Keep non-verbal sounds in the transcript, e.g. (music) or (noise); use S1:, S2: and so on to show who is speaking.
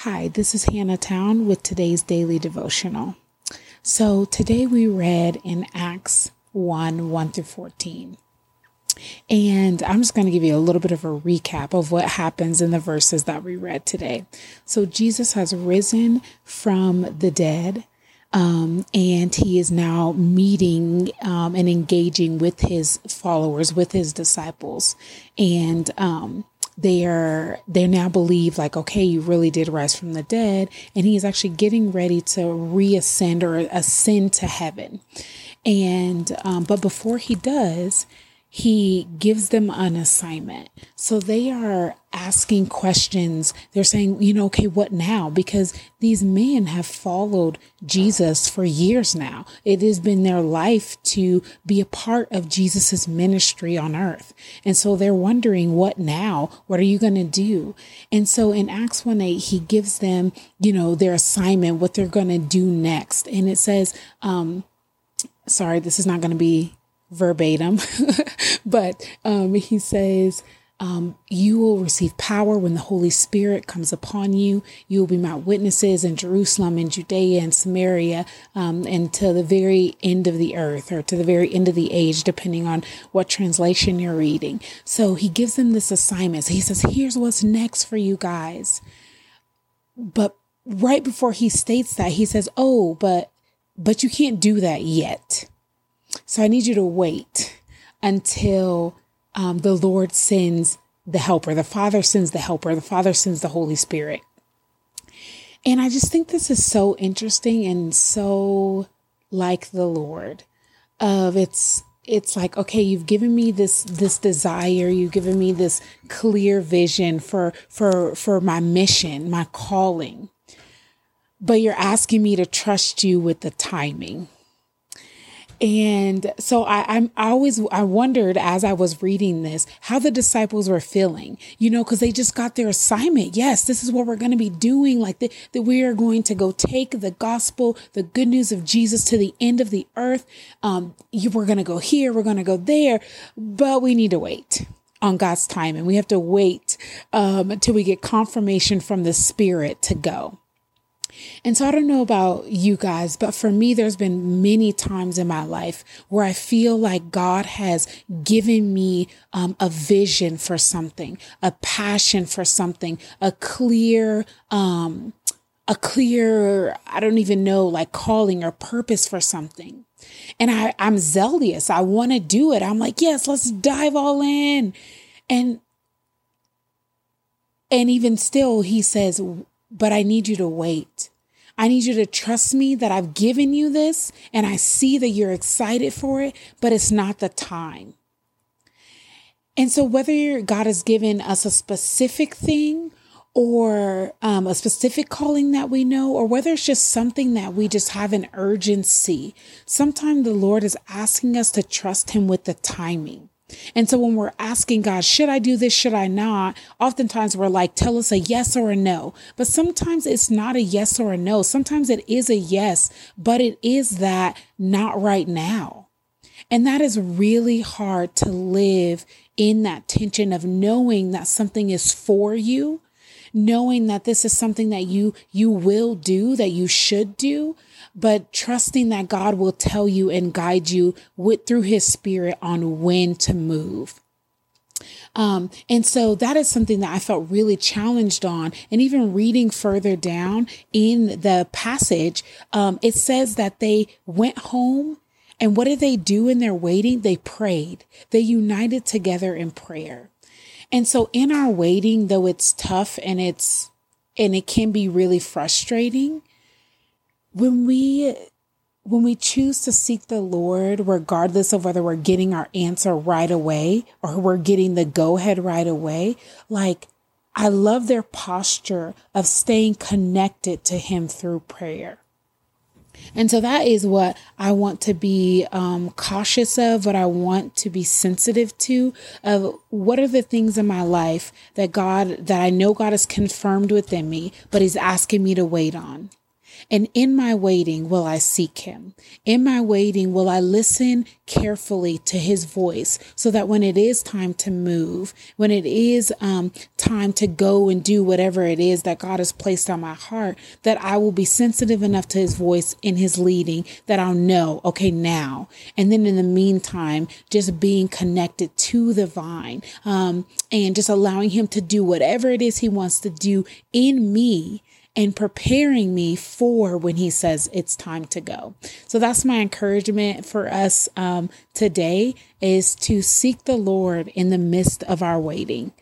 S1: Hi, this is Hannah Town with today's daily devotional. So today we read in Acts 1 1 through 14. And I'm just going to give you a little bit of a recap of what happens in the verses that we read today. So Jesus has risen from the dead. Um, and he is now meeting um, and engaging with his followers, with his disciples. And um, they are they now believe like okay you really did rise from the dead. And he is actually getting ready to reascend or ascend to heaven. And um, but before he does he gives them an assignment. So they are asking questions. They're saying, you know, okay, what now? Because these men have followed Jesus for years now. It has been their life to be a part of Jesus's ministry on earth. And so they're wondering, what now? What are you going to do? And so in Acts 1 8, he gives them, you know, their assignment, what they're going to do next. And it says, um, sorry, this is not going to be verbatim, (laughs) but um, he says, um, You will receive power when the Holy Spirit comes upon you. You will be my witnesses in Jerusalem and Judea and Samaria um, and to the very end of the earth or to the very end of the age, depending on what translation you're reading. So he gives them this assignment. So he says, Here's what's next for you guys. But right before he states that, he says, Oh, but but you can't do that yet. So I need you to wait until um, the Lord sends the helper. The Father sends the helper. The Father sends the Holy Spirit. And I just think this is so interesting and so like the Lord of it's it's like okay you've given me this this desire you've given me this clear vision for for for my mission my calling but you're asking me to trust you with the timing and so I, I'm I always I wondered as I was reading this how the disciples were feeling, you know, because they just got their assignment. Yes, this is what we're going to be doing. Like that, we are going to go take the gospel, the good news of Jesus to the end of the earth. Um, you, we're going to go here, we're going to go there, but we need to wait on God's time, and we have to wait um, until we get confirmation from the Spirit to go. And so I don't know about you guys, but for me, there's been many times in my life where I feel like God has given me um, a vision for something, a passion for something, a clear, um, a clear, I don't even know, like calling or purpose for something. And I, I'm zealous. I want to do it. I'm like, yes, let's dive all in. And, and even still, he says, but I need you to wait. I need you to trust me that I've given you this and I see that you're excited for it, but it's not the time. And so, whether God has given us a specific thing or um, a specific calling that we know, or whether it's just something that we just have an urgency, sometimes the Lord is asking us to trust Him with the timing. And so when we're asking God, should I do this? Should I not? Oftentimes we're like, tell us a yes or a no. But sometimes it's not a yes or a no. Sometimes it is a yes, but it is that not right now. And that is really hard to live in that tension of knowing that something is for you, knowing that this is something that you, you will do, that you should do, but trusting that God will tell you and guide you with through his spirit on when to move. Um, and so that is something that I felt really challenged on. And even reading further down in the passage, um, it says that they went home and what did they do in their waiting? They prayed. They united together in prayer. And so in our waiting, though it's tough and it's, and it can be really frustrating, when we when we choose to seek the Lord, regardless of whether we're getting our answer right away or we're getting the go ahead right away, like I love their posture of staying connected to Him through prayer. And so that is what I want to be um, cautious of, what I want to be sensitive to, of what are the things in my life that God, that I know God has confirmed within me, but He's asking me to wait on. And in my waiting, will I seek him? In my waiting, will I listen carefully to his voice so that when it is time to move, when it is um, time to go and do whatever it is that God has placed on my heart, that I will be sensitive enough to his voice in his leading that I'll know, okay, now. And then in the meantime, just being connected to the vine um, and just allowing him to do whatever it is he wants to do in me and preparing me for when he says it's time to go. So that's my encouragement for us um, today is to seek the Lord in the midst of our waiting.